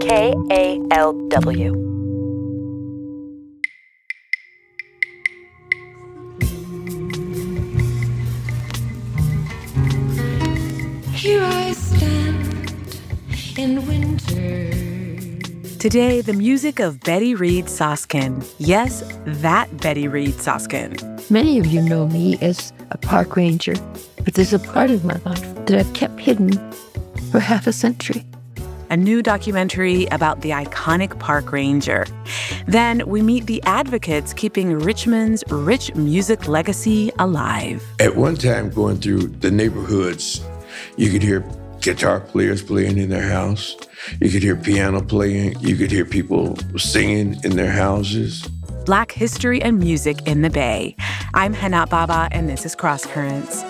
K A L W. Here I stand in winter. Today, the music of Betty Reid Soskin. Yes, that Betty Reid Soskin. Many of you know me as a park ranger, but there's a part of my life that I've kept hidden for half a century. A new documentary about the iconic park ranger. Then we meet the advocates keeping Richmond's rich music legacy alive. At one time, going through the neighborhoods, you could hear guitar players playing in their house. You could hear piano playing. You could hear people singing in their houses. Black history and music in the Bay. I'm Hana Baba, and this is Cross Currents.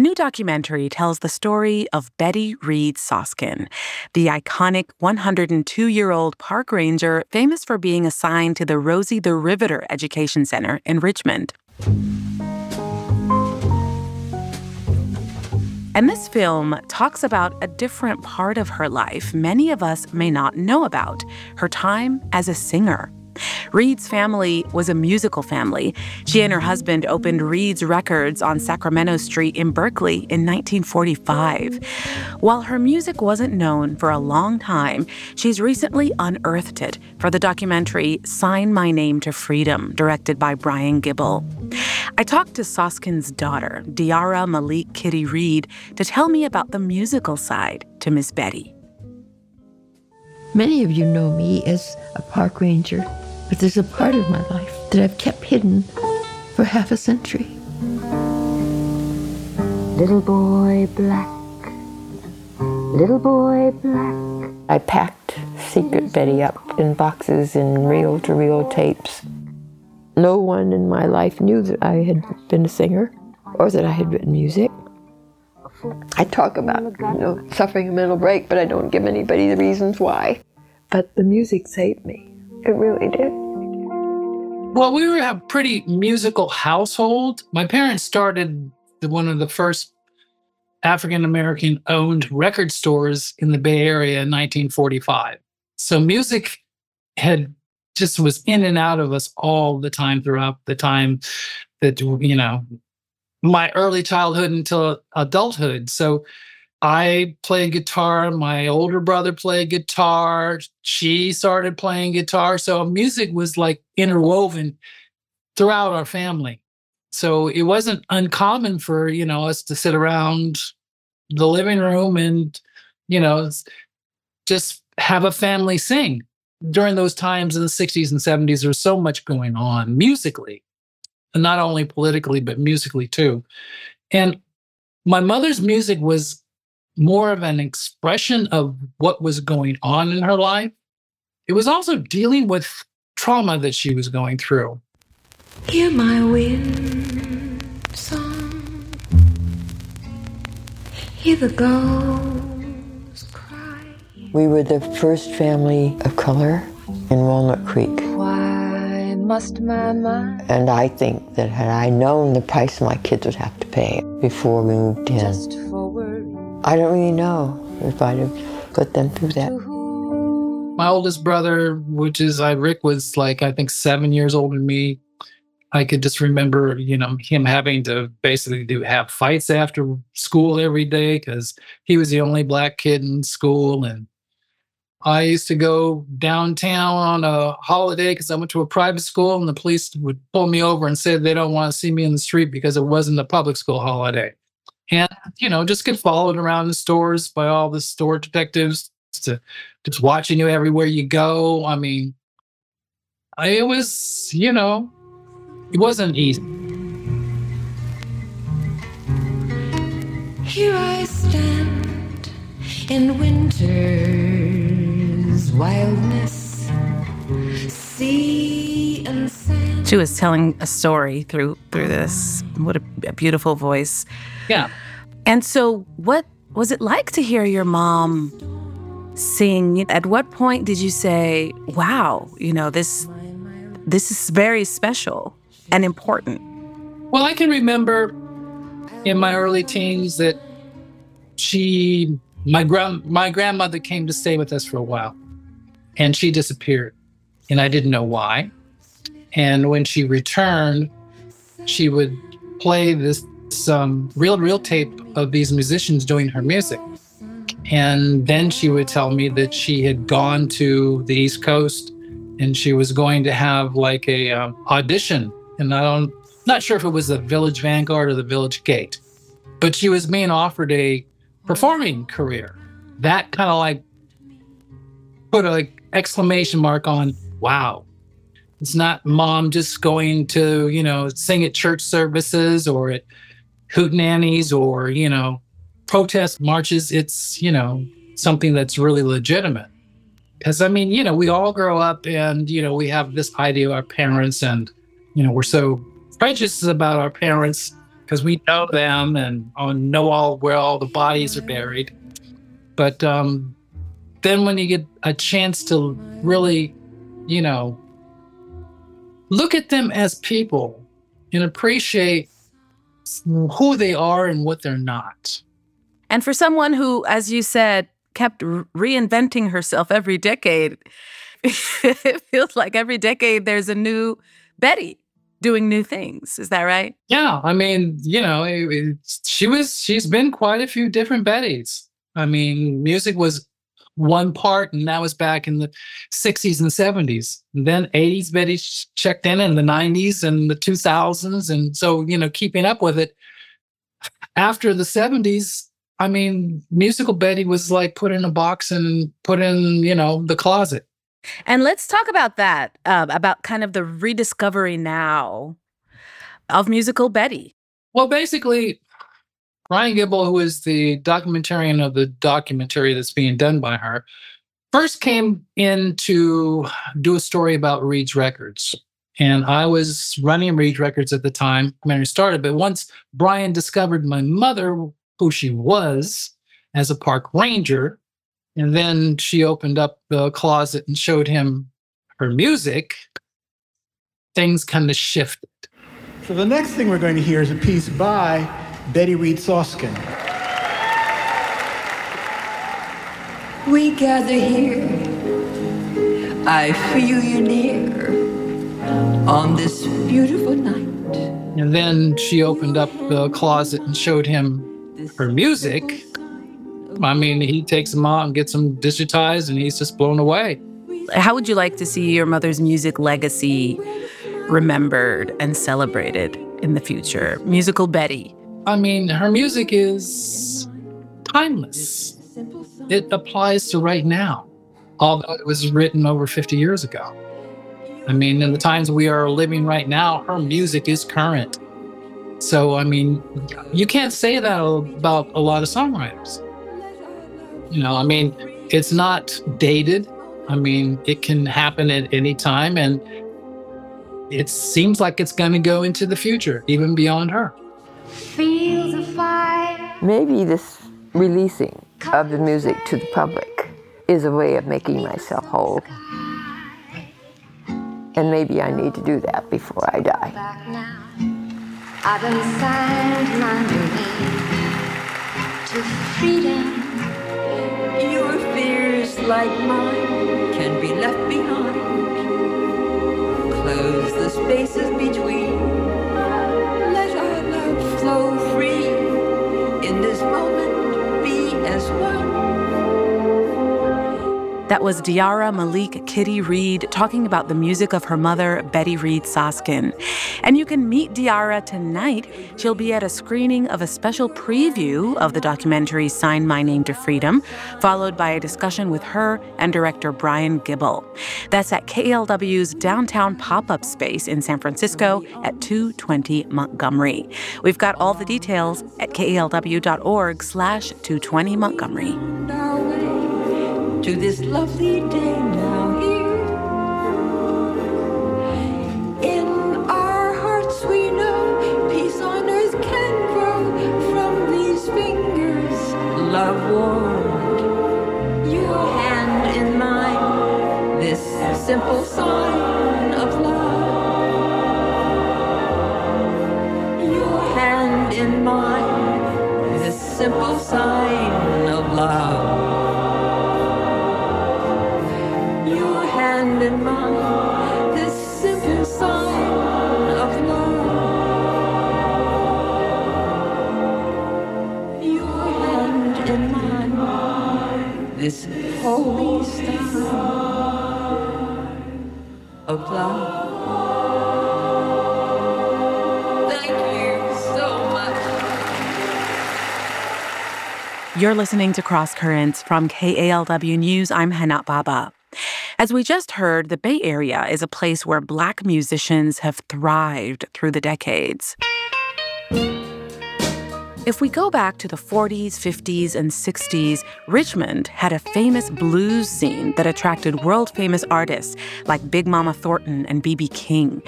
A new documentary tells the story of Betty Reid Soskin, the iconic 102 year old park ranger famous for being assigned to the Rosie the Riveter Education Center in Richmond. And this film talks about a different part of her life many of us may not know about her time as a singer. Reid's family was a musical family. She and her husband opened Reid's Records on Sacramento Street in Berkeley in 1945. While her music wasn't known for a long time, she's recently unearthed it for the documentary Sign My Name to Freedom, directed by Brian Gibble. I talked to Soskin's daughter, Diara Malik Kitty Reid, to tell me about the musical side to Miss Betty. Many of you know me as a park ranger, but there's a part of my life that I've kept hidden for half a century. Little boy black, little boy black. I packed Secret Betty up in boxes and reel to reel tapes. No one in my life knew that I had been a singer or that I had written music. I talk about you know suffering a mental break, but I don't give anybody the reasons why. But the music saved me. It really did. Well, we were a pretty musical household. My parents started the, one of the first African American owned record stores in the Bay Area in 1945. So music had just was in and out of us all the time throughout the time that you know my early childhood until adulthood. So I played guitar. My older brother played guitar. She started playing guitar. So music was like interwoven throughout our family. So it wasn't uncommon for, you know, us to sit around the living room and, you know, just have a family sing. During those times in the 60s and 70s, there was so much going on musically and not only politically, but musically too. And my mother's music was more of an expression of what was going on in her life. It was also dealing with trauma that she was going through. Hear my wind song. Hear the gulls cry. We were the first family of color in Walnut Creek. Why must my mind And I think that had I known the price my kids would have to pay before we moved in, just for worry? I don't really know if I'd have put them through that. My oldest brother, which is I, Rick, was like I think seven years older than me. I could just remember, you know, him having to basically do have fights after school every day because he was the only black kid in school, and I used to go downtown on a holiday because I went to a private school, and the police would pull me over and say they don't want to see me in the street because it wasn't a public school holiday. And, you know, just get followed around the stores by all the store detectives to just watching you everywhere you go. I mean, I, it was, you know, it wasn't easy. Here I stand in winter's wildness, sea and sand. She was telling a story through through this. What a, a beautiful voice. Yeah. And so, what was it like to hear your mom sing? At what point did you say, "Wow, you know this this is very special and important"? Well, I can remember in my early teens that she my grand my grandmother came to stay with us for a while and she disappeared and I didn't know why. And when she returned, she would play this some reel reel tape of these musicians doing her music. And then she would tell me that she had gone to the East Coast and she was going to have like a um, audition. And I don't, not sure if it was the Village Vanguard or the Village Gate, but she was being offered a performing career. That kind of like put a like, exclamation mark on wow. It's not mom just going to, you know, sing at church services or at hootenannies or, you know, protest marches. It's, you know, something that's really legitimate. Because I mean, you know, we all grow up and, you know, we have this idea of our parents and, you know, we're so prejudiced about our parents because we know them and know all where all the bodies are buried. But um, then when you get a chance to really, you know, look at them as people and appreciate who they are and what they're not. And for someone who, as you said, kept reinventing herself every decade, it feels like every decade there's a new Betty doing new things. Is that right? Yeah, I mean, you know, it, it's- she was she's been quite a few different Bettys. I mean, music was one part, and that was back in the 60s and 70s. And then 80s Betty checked in in the 90s and the 2000s, and so you know, keeping up with it. After the 70s, I mean, musical Betty was like put in a box and put in, you know, the closet. And let's talk about that, um, about kind of the rediscovery now of musical Betty. Well, basically, Brian Gibble, who is the documentarian of the documentary that's being done by her, first came in to do a story about Reid's Records. And I was running Reid's Records at the time when I started. But once Brian discovered my mother, who she was as a park ranger, and then she opened up the closet and showed him her music, things kind of shifted. So the next thing we're going to hear is a piece by Betty Reid Soskin. We gather here. I feel you near on this beautiful night. And then she opened up the closet and showed him her music. I mean, he takes them out and gets them digitized, and he's just blown away. How would you like to see your mother's music legacy remembered and celebrated in the future? Musical Betty. I mean, her music is timeless. It applies to right now, although it was written over 50 years ago. I mean, in the times we are living right now, her music is current. So, I mean, you can't say that about a lot of songwriters. You know, I mean, it's not dated. I mean, it can happen at any time, and it seems like it's going to go into the future, even beyond her. Feel the fire. Maybe this releasing of the music to the public is a way of making myself whole. And maybe I need to do that before I die. Back now. I done signed my name to freedom. Your fears, like mine, can be left behind. Close the spaces between. That was Diara Malik Kitty Reid talking about the music of her mother, Betty Reid Soskin. And you can meet Diara tonight. She'll be at a screening of a special preview of the documentary Sign My Name to Freedom, followed by a discussion with her and director Brian Gibble. That's at KALW's downtown pop up space in San Francisco at 220 Montgomery. We've got all the details at kalw.org slash 220 Montgomery. To this lovely day now here. In our hearts, we know peace on earth can grow from these fingers. Love warmed your hand in mine. This simple sign of love. Your hand in mine. This simple sign of love. Holy sign of love. Thank you so much. You're listening to Cross Currents from KALW News. I'm Hana Baba. As we just heard, the Bay Area is a place where Black musicians have thrived through the decades. If we go back to the 40s, 50s, and 60s, Richmond had a famous blues scene that attracted world famous artists like Big Mama Thornton and B.B. King.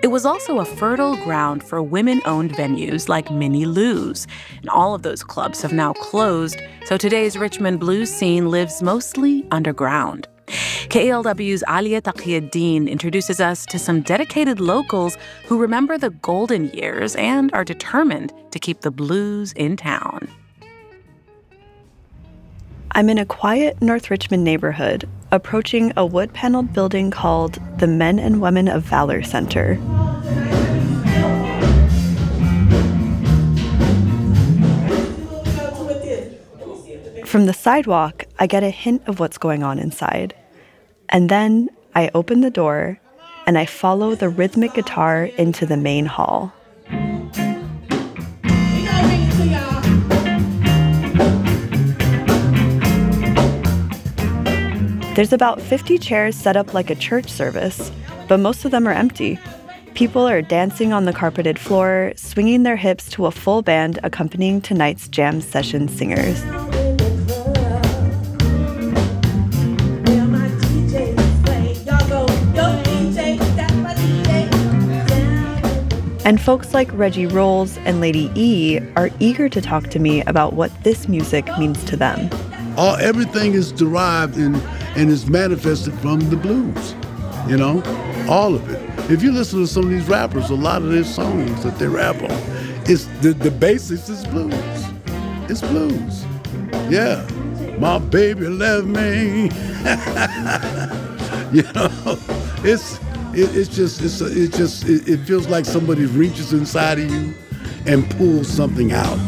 It was also a fertile ground for women owned venues like Minnie Lou's. And all of those clubs have now closed, so today's Richmond blues scene lives mostly underground. KALW's Alia Taqiyuddin introduces us to some dedicated locals who remember the golden years and are determined to keep the blues in town. I'm in a quiet North Richmond neighborhood, approaching a wood paneled building called the Men and Women of Valor Center. From the sidewalk, I get a hint of what's going on inside. And then I open the door and I follow the rhythmic guitar into the main hall. There's about 50 chairs set up like a church service, but most of them are empty. People are dancing on the carpeted floor, swinging their hips to a full band accompanying tonight's jam session singers. And folks like Reggie Rolls and Lady E are eager to talk to me about what this music means to them. all everything is derived and and is manifested from the blues you know all of it. If you listen to some of these rappers a lot of their songs that they rap on it's the, the basics is blues. It's blues. Yeah. My baby left me. You know it's it, it's just it's it just it, it feels like somebody reaches inside of you and pulls something out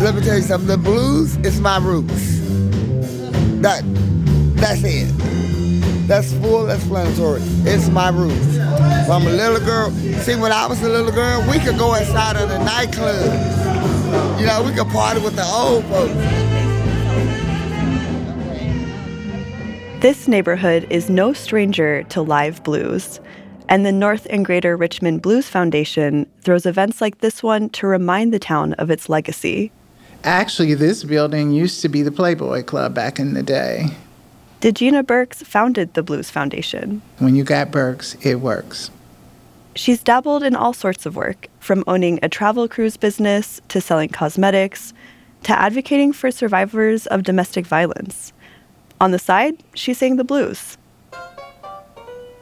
Let me tell you something. The blues is my roots. That, that's it. That's full explanatory. It's my roots. From a little girl. See, when I was a little girl, we could go inside of the nightclub. You know, we could party with the old folks. This neighborhood is no stranger to live blues, and the North and Greater Richmond Blues Foundation throws events like this one to remind the town of its legacy. Actually, this building used to be the Playboy Club back in the day. Degina Burks founded the Blues Foundation. When you got Burks, it works. She's dabbled in all sorts of work, from owning a travel cruise business to selling cosmetics to advocating for survivors of domestic violence. On the side, she sang the blues.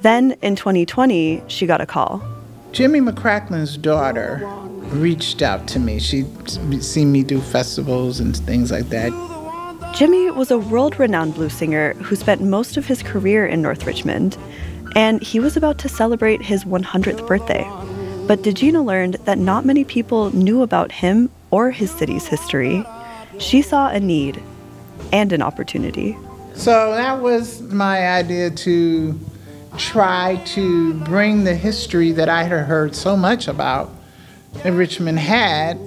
Then in 2020, she got a call. Jimmy McCracklin's daughter reached out to me. She'd seen me do festivals and things like that. Jimmy was a world renowned blues singer who spent most of his career in North Richmond, and he was about to celebrate his 100th birthday. But Degina learned that not many people knew about him or his city's history. She saw a need and an opportunity. So that was my idea to try to bring the history that I had heard so much about that Richmond had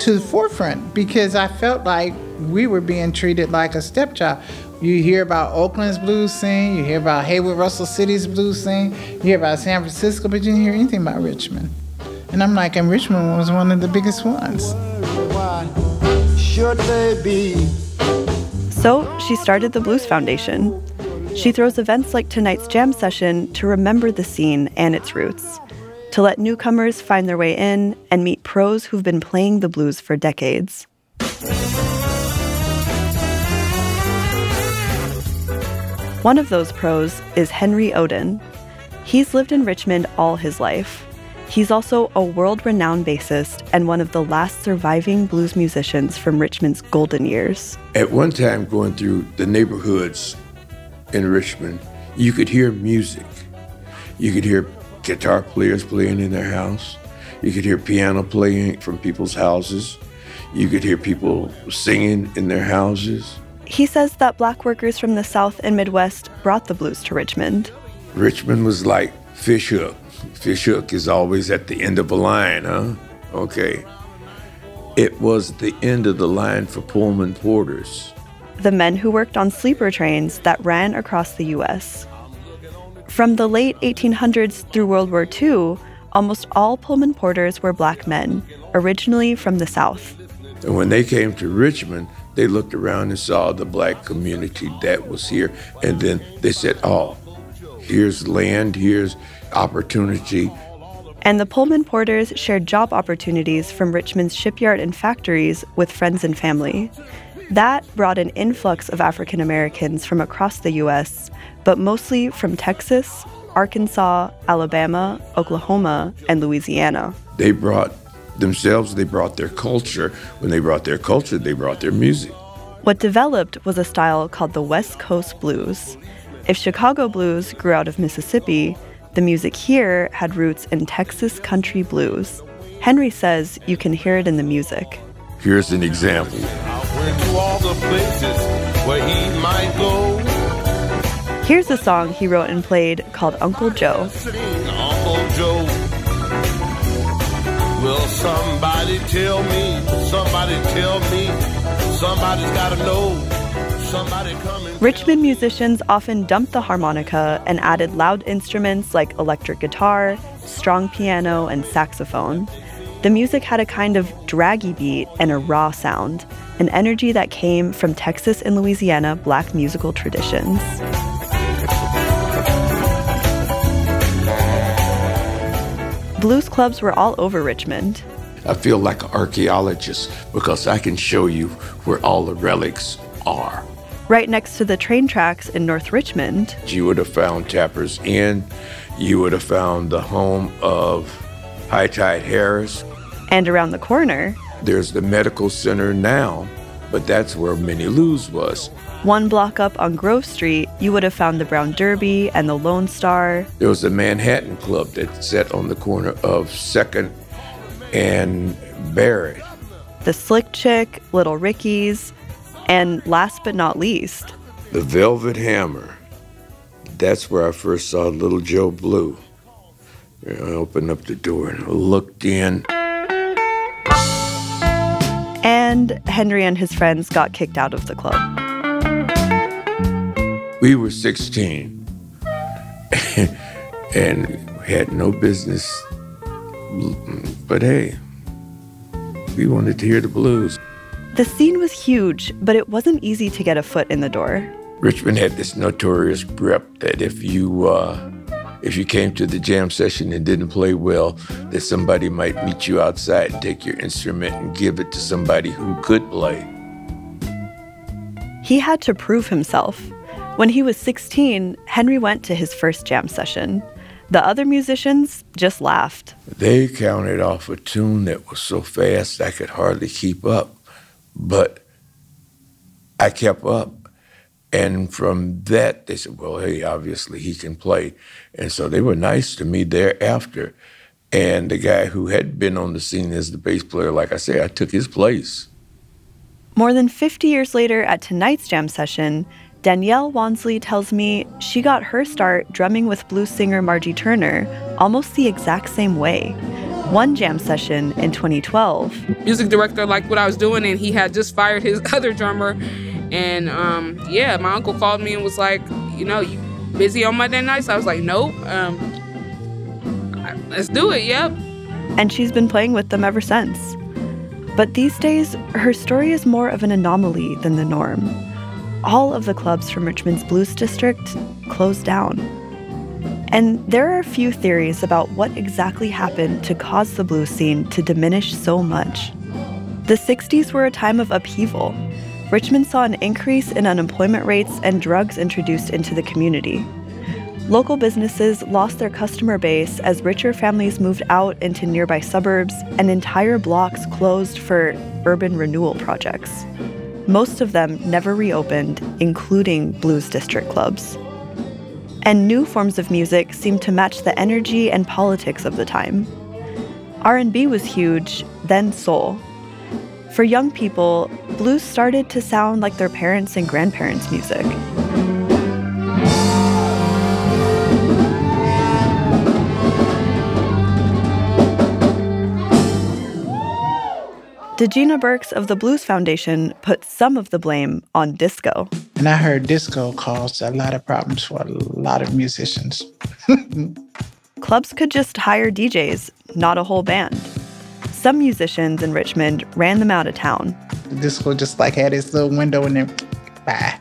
to the forefront because I felt like we were being treated like a stepchild. You hear about Oakland's blues scene, you hear about Hayward Russell City's blues scene, you hear about San Francisco, but you didn't hear anything about Richmond. And I'm like, and Richmond was one of the biggest ones. Should they be? So she started the Blues Foundation. She throws events like tonight's jam session to remember the scene and its roots, to let newcomers find their way in and meet pros who've been playing the blues for decades. One of those pros is Henry Oden. He's lived in Richmond all his life. He's also a world renowned bassist and one of the last surviving blues musicians from Richmond's golden years. At one time, going through the neighborhoods in Richmond, you could hear music. You could hear guitar players playing in their house. You could hear piano playing from people's houses. You could hear people singing in their houses. He says that black workers from the South and Midwest brought the blues to Richmond. Richmond was like fish hook. Fish hook is always at the end of a line, huh? Okay. It was the end of the line for Pullman porters. the men who worked on sleeper trains that ran across the U.S. From the late 1800s through World War II, almost all Pullman porters were black men, originally from the South. And when they came to Richmond, they looked around and saw the black community that was here. And then they said, oh, here's land, here's opportunity. And the Pullman porters shared job opportunities from Richmond's shipyard and factories with friends and family. That brought an influx of African Americans from across the U.S., but mostly from Texas, Arkansas, Alabama, Oklahoma, and Louisiana. They brought themselves, they brought their culture. When they brought their culture, they brought their music. What developed was a style called the West Coast blues. If Chicago blues grew out of Mississippi, the music here had roots in Texas country blues. Henry says you can hear it in the music. Here's an example. Went the places where he might go. Here's a song he wrote and played called Uncle Joe. Uncle Joe. Will somebody tell me? Somebody tell me. Somebody's gotta know. Somebody coming. Richmond musicians often dumped the harmonica and added loud instruments like electric guitar, strong piano, and saxophone. The music had a kind of draggy beat and a raw sound, an energy that came from Texas and Louisiana black musical traditions. Blues clubs were all over Richmond. I feel like an archaeologist because I can show you where all the relics are. Right next to the train tracks in North Richmond, You would have found Tapper's Inn. You would have found the home of High Tide Harris. and around the corner, There's the medical center now, but that's where Minnie Lou's was. one block up on Grove Street, you would have found the Brown Derby and the Lone Star. There was the Manhattan Club that sat on the corner of Second and Barrett. the Slick Chick, Little Ricky's, and last but not least, The Velvet Hammer. That's where I first saw Little Joe Blue. I opened up the door and I looked in. and Henry and his friends got kicked out of the club. We were 16 and had no business. But hey, we wanted to hear the blues. The scene was huge, but it wasn't easy to get a foot in the door. Richmond had this notorious grip that if you uh, if you came to the jam session and didn't play well, that somebody might meet you outside and take your instrument and give it to somebody who could play. He had to prove himself. When he was 16, Henry went to his first jam session. The other musicians just laughed. They counted off a tune that was so fast I could hardly keep up, but I kept up. And from that, they said, well, hey, obviously he can play. And so they were nice to me thereafter. And the guy who had been on the scene as the bass player, like I say, I took his place. More than 50 years later, at tonight's jam session, Danielle Wansley tells me she got her start drumming with blues singer Margie Turner almost the exact same way. One jam session in 2012, music director liked what I was doing, and he had just fired his other drummer. And um, yeah, my uncle called me and was like, you know, you busy on Monday nights? I was like, nope. Um, let's do it. Yep. and she's been playing with them ever since. But these days, her story is more of an anomaly than the norm. All of the clubs from Richmond's Blues District closed down. And there are a few theories about what exactly happened to cause the blues scene to diminish so much. The 60s were a time of upheaval. Richmond saw an increase in unemployment rates and drugs introduced into the community. Local businesses lost their customer base as richer families moved out into nearby suburbs and entire blocks closed for urban renewal projects. Most of them never reopened, including blues district clubs. And new forms of music seemed to match the energy and politics of the time. R&B was huge, then soul. For young people, blues started to sound like their parents' and grandparents' music. Degina Burks of the Blues Foundation put some of the blame on disco. And I heard disco caused a lot of problems for a lot of musicians. Clubs could just hire DJs, not a whole band. Some musicians in Richmond ran them out of town. Disco just like had its little window and then bye.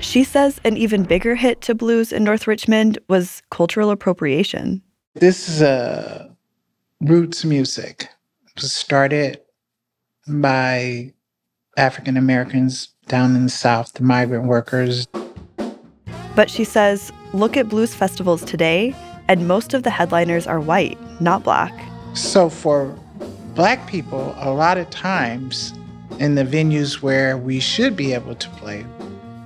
She says an even bigger hit to blues in North Richmond was cultural appropriation. This is a roots music. Was started by African Americans down in the South, the migrant workers. But she says, look at blues festivals today, and most of the headliners are white, not black. So for black people, a lot of times in the venues where we should be able to play,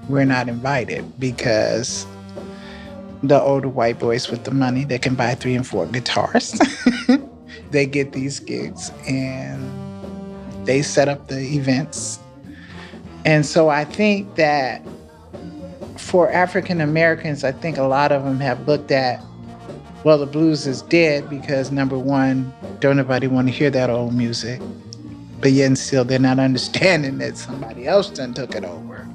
we're not invited because the older white boys with the money that can buy three and four guitars, they get these gigs and they set up the events. And so I think that for African Americans, I think a lot of them have looked at, well, the blues is dead because number one, don't nobody want to hear that old music. But yet and still, they're not understanding that somebody else done took it over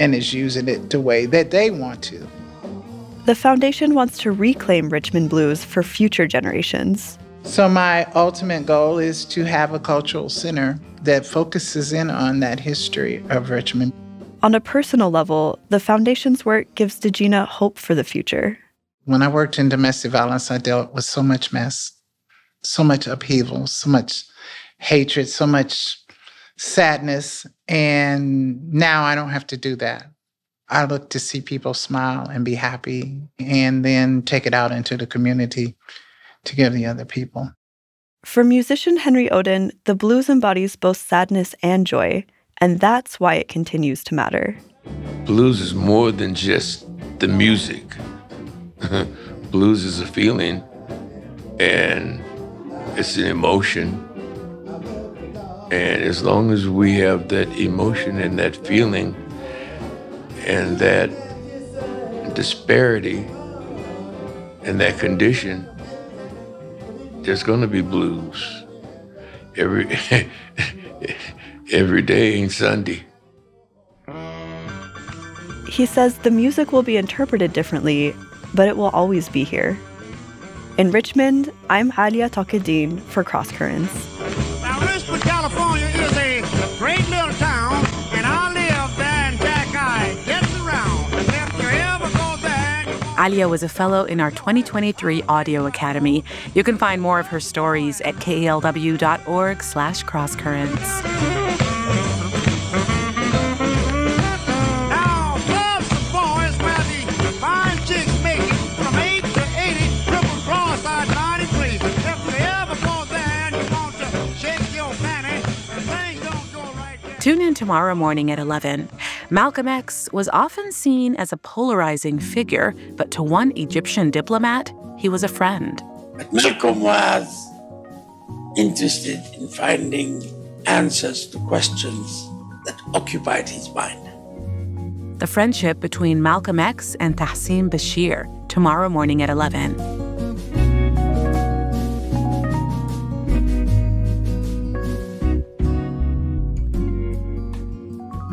and is using it the way that they want to. The foundation wants to reclaim Richmond blues for future generations. So, my ultimate goal is to have a cultural center that focuses in on that history of Richmond. On a personal level, the foundation's work gives Degina hope for the future. When I worked in domestic violence, I dealt with so much mess, so much upheaval, so much hatred, so much sadness. And now I don't have to do that. I look to see people smile and be happy and then take it out into the community to give the other people. For musician Henry Oden, the blues embodies both sadness and joy, and that's why it continues to matter. Blues is more than just the music. Blues is a feeling and it's an emotion. And as long as we have that emotion and that feeling and that disparity and that condition, there's going to be blues. Every every day ain't Sunday. He says the music will be interpreted differently, but it will always be here. In Richmond, I'm Alia Taqiyuddin for Cross Currents. Now, Alia was a fellow in our 2023 Audio Academy. You can find more of her stories at kalw.org slash crosscurrents. now clubs the boys where the fine chicks make it from 8 to 80, triple cross I-93. If you ever go there and you want to shake your fanny, and things don't go right there. Tune in tomorrow morning at 11. Malcolm X was often seen as a polarizing figure, but to one Egyptian diplomat, he was a friend. Malcolm was interested in finding answers to questions that occupied his mind. The friendship between Malcolm X and Tahsin Bashir, tomorrow morning at 11.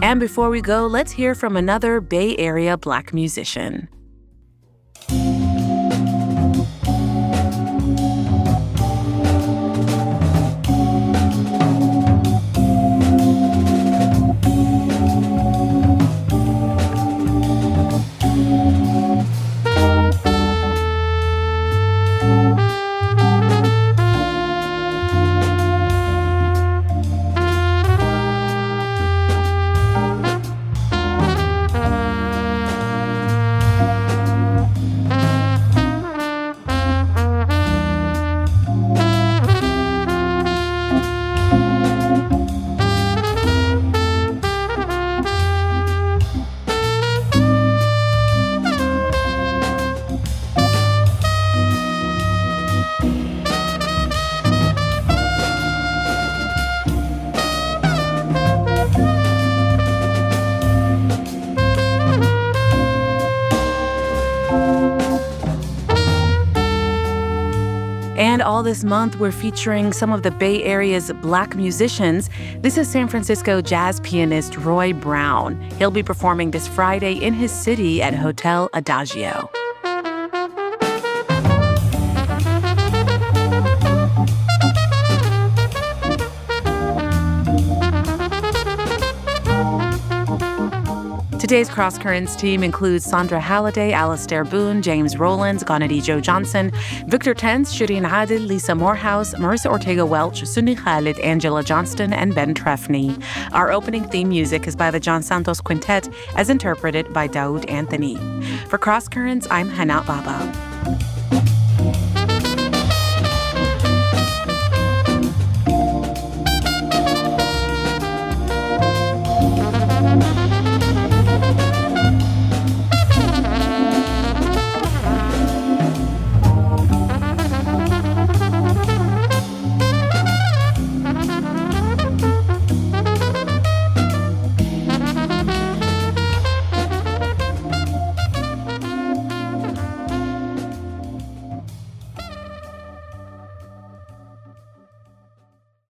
And before we go, let's hear from another Bay Area black musician. All this month, we're featuring some of the Bay Area's black musicians. This is San Francisco jazz pianist Roy Brown. He'll be performing this Friday in his city at Hotel Adagio. Today's Cross Currents team includes Sandra Halliday, Alastair Boone, James Rowlands, Ghanadi Joe Johnson, Victor Tense, Shireen Adil, Lisa Morehouse, Marissa Ortega Welch, Sunni Khalid, Angela Johnston, and Ben Trefny. Our opening theme music is by the John Santos Quintet, as interpreted by Daoud Anthony. For Cross Currents, I'm Hana Baba.